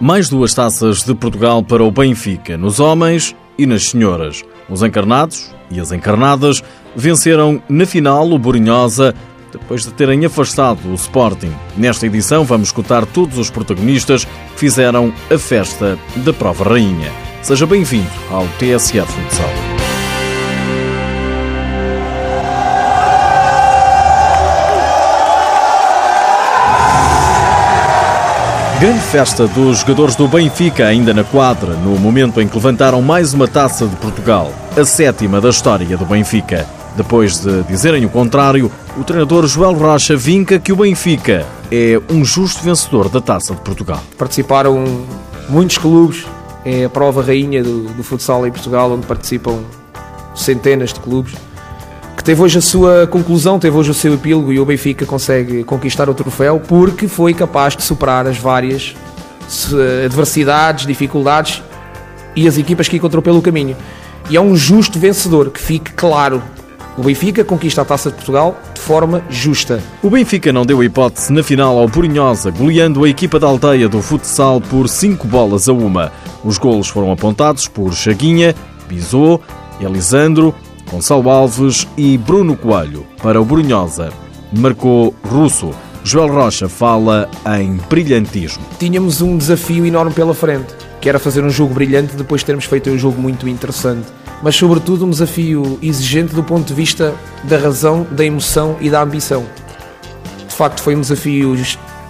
Mais duas taças de Portugal para o Benfica, nos homens e nas senhoras. Os encarnados e as encarnadas venceram na final o Borinhosa depois de terem afastado o Sporting. Nesta edição vamos escutar todos os protagonistas que fizeram a festa da Prova Rainha. Seja bem-vindo ao TSF Futsal. Grande festa dos jogadores do Benfica, ainda na quadra, no momento em que levantaram mais uma taça de Portugal, a sétima da história do Benfica. Depois de dizerem o contrário, o treinador Joel Rocha vinca que o Benfica é um justo vencedor da taça de Portugal. Participaram muitos clubes, é a prova rainha do, do futsal em Portugal, onde participam centenas de clubes que teve hoje a sua conclusão, teve hoje o seu epílogo e o Benfica consegue conquistar o troféu porque foi capaz de superar as várias adversidades, dificuldades e as equipas que encontrou pelo caminho. E é um justo vencedor, que fique claro. O Benfica conquista a Taça de Portugal de forma justa. O Benfica não deu hipótese na final ao Purinhosa, goleando a equipa da aldeia do futsal por 5 bolas a uma. Os golos foram apontados por Chaguinha, Bisou, Elisandro, Gonçalo Alves e Bruno Coelho. Para o Brunhosa, marcou Russo. Joel Rocha fala em brilhantismo. Tínhamos um desafio enorme pela frente, que era fazer um jogo brilhante depois de termos feito um jogo muito interessante. Mas, sobretudo, um desafio exigente do ponto de vista da razão, da emoção e da ambição. De facto, foi um desafio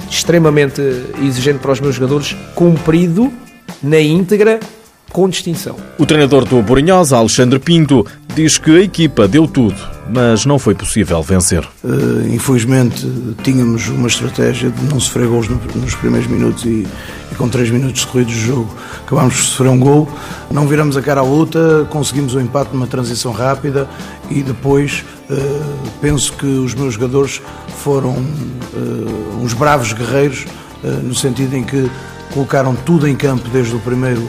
extremamente exigente para os meus jogadores, cumprido na íntegra com distinção. O treinador do Borinhosa, Alexandre Pinto, diz que a equipa deu tudo, mas não foi possível vencer. Uh, infelizmente, tínhamos uma estratégia de não sofrer gols nos primeiros minutos e, e com 3 minutos corridos de jogo acabámos por sofrer um gol. Não viramos a cara à luta, conseguimos o um empate numa transição rápida e depois uh, penso que os meus jogadores foram uh, uns bravos guerreiros, no sentido em que colocaram tudo em campo desde o primeiro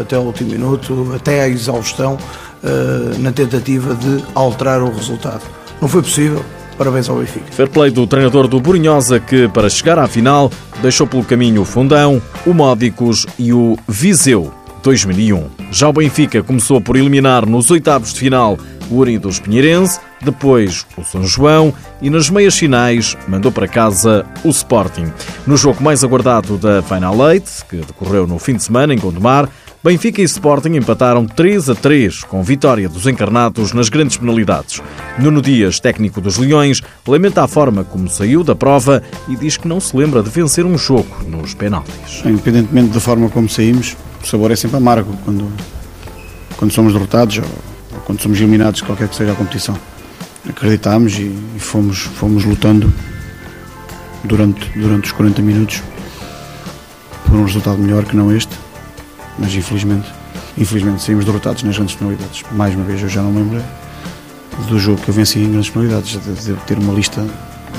até o último minuto, até à exaustão, eh, na tentativa de alterar o resultado. Não foi possível, Parabéns ao Benfica. Fair play do treinador do Borinhosa que, para chegar à final, deixou pelo caminho o Fundão, o Módicos e o Viseu 2001. Já o Benfica começou por eliminar nos oitavos de final o Unidos Pinheirense, depois o São João e nas meias finais mandou para casa o Sporting. No jogo mais aguardado da Final Eight, que decorreu no fim de semana em Gondomar, Benfica e Sporting empataram 3 a 3, com vitória dos encarnados nas grandes penalidades. Nuno Dias, técnico dos Leões, lamenta a forma como saiu da prova e diz que não se lembra de vencer um jogo nos penaltis. Independentemente da forma como saímos, o sabor é sempre amargo quando, quando somos derrotados quando somos eliminados, qualquer que seja a competição. Acreditámos e, e fomos, fomos lutando durante, durante os 40 minutos por um resultado melhor que não este, mas infelizmente, infelizmente saímos derrotados nas grandes penalidades. Mais uma vez, eu já não lembro do jogo que eu venci em grandes penalidades, devo ter uma lista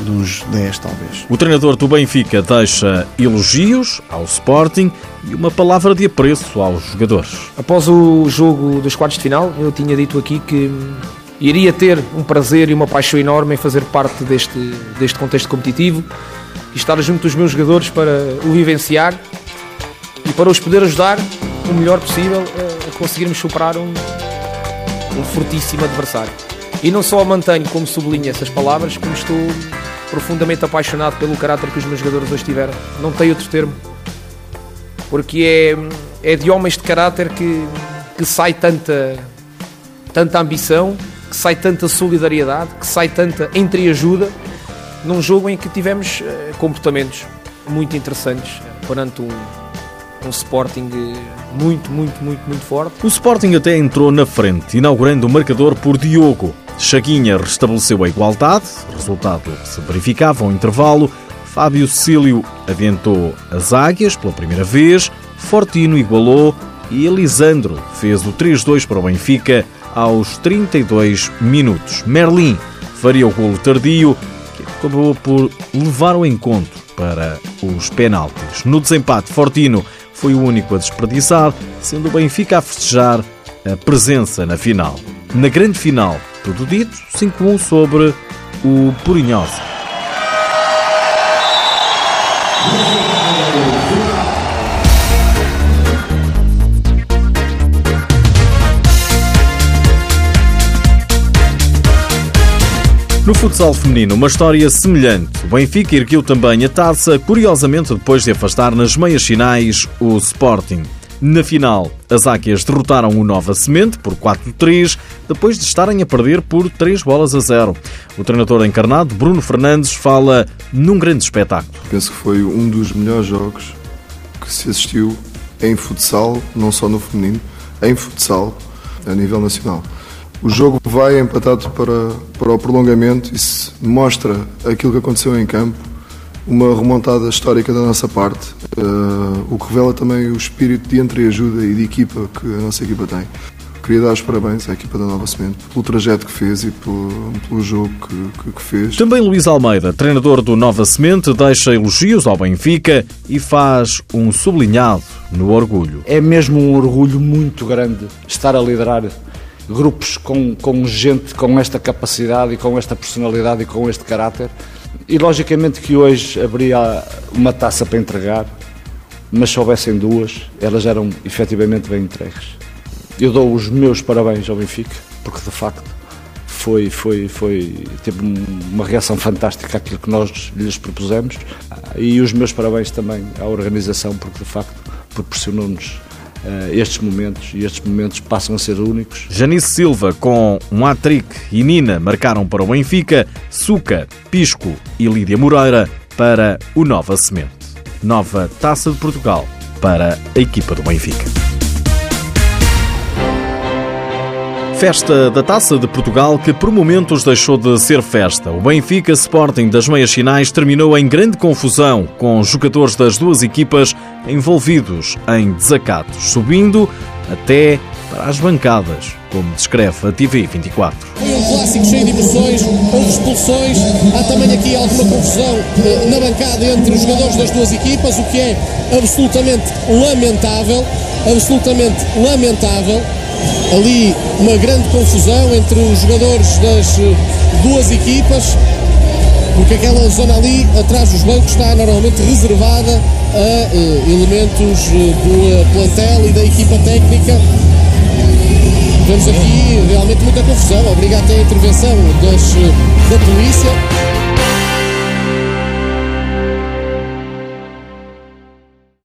de uns 10 talvez. O treinador do Benfica deixa elogios ao Sporting e uma palavra de apreço aos jogadores. Após o jogo dos quartos de final, eu tinha dito aqui que iria ter um prazer e uma paixão enorme em fazer parte deste, deste contexto competitivo e estar junto dos meus jogadores para o vivenciar e para os poder ajudar o melhor possível a conseguirmos superar um, um fortíssimo adversário. E não só mantenho como sublinho essas palavras, como estou profundamente apaixonado pelo caráter que os meus jogadores hoje tiveram. Não tem outro termo. Porque é, é de homens de caráter que, que sai tanta, tanta ambição, que sai tanta solidariedade, que sai tanta entreajuda num jogo em que tivemos uh, comportamentos muito interessantes perante um, um Sporting muito, muito, muito, muito forte. O Sporting até entrou na frente, inaugurando o marcador por Diogo. Chaguinha restabeleceu a igualdade, resultado que se verificava ao intervalo. Fábio Cecílio adiantou as águias pela primeira vez, Fortino igualou e Elisandro fez o 3-2 para o Benfica aos 32 minutos. Merlin faria o golo tardio, que acabou por levar o encontro para os penaltis. No desempate, Fortino foi o único a desperdiçar, sendo o Benfica a festejar a presença na final. Na grande final, tudo dito, 5-1 sobre o Purinhosa. No futsal feminino, uma história semelhante. O Benfica ergueu também a taça, curiosamente depois de afastar nas meias finais o Sporting. Na final, as Águias derrotaram o Nova Semente por 4-3, depois de estarem a perder por 3 bolas a 0. O treinador encarnado, Bruno Fernandes, fala num grande espetáculo. Penso que foi um dos melhores jogos que se assistiu em futsal, não só no feminino, em futsal, a nível nacional. O jogo vai empatado para, para o prolongamento. Isso mostra aquilo que aconteceu em campo, uma remontada histórica da nossa parte, uh, o que revela também o espírito de entreajuda e de equipa que a nossa equipa tem. Queria dar os parabéns à equipa da Nova Semente pelo trajeto que fez e pelo, pelo jogo que, que, que, fez. Também Luís Almeida, treinador do Nova Semente, deixa elogios ao Benfica e faz um sublinhado no orgulho. É mesmo um orgulho muito grande estar a liderar grupos com, com gente com esta capacidade e com esta personalidade e com este caráter. E logicamente que hoje haveria uma taça para entregar, mas se houvessem duas, elas eram efetivamente bem entregues. Eu dou os meus parabéns ao Benfica, porque de facto foi, foi, foi, teve uma reação fantástica àquilo que nós lhes propusemos e os meus parabéns também à organização, porque de facto proporcionou-nos estes momentos e estes momentos passam a ser únicos. Janice Silva com um hat-trick e Nina marcaram para o Benfica, Suca, Pisco e Lídia Moreira para o Nova Semente. Nova Taça de Portugal para a equipa do Benfica. Festa da Taça de Portugal que por momentos deixou de ser festa. O Benfica Sporting das meias finais terminou em grande confusão, com jogadores das duas equipas envolvidos em desacatos, subindo até para as bancadas, como descreve a TV 24. Foi um clássico cheio de emoções, houve expulsões, há também aqui alguma confusão eh, na bancada entre os jogadores das duas equipas, o que é absolutamente lamentável, absolutamente lamentável ali uma grande confusão entre os jogadores das eh, duas equipas, porque aquela zona ali atrás dos bancos está normalmente reservada a uh, elementos uh, do plantel e da equipa técnica. Vemos aqui realmente muita confusão, obriga até a intervenção das, da polícia.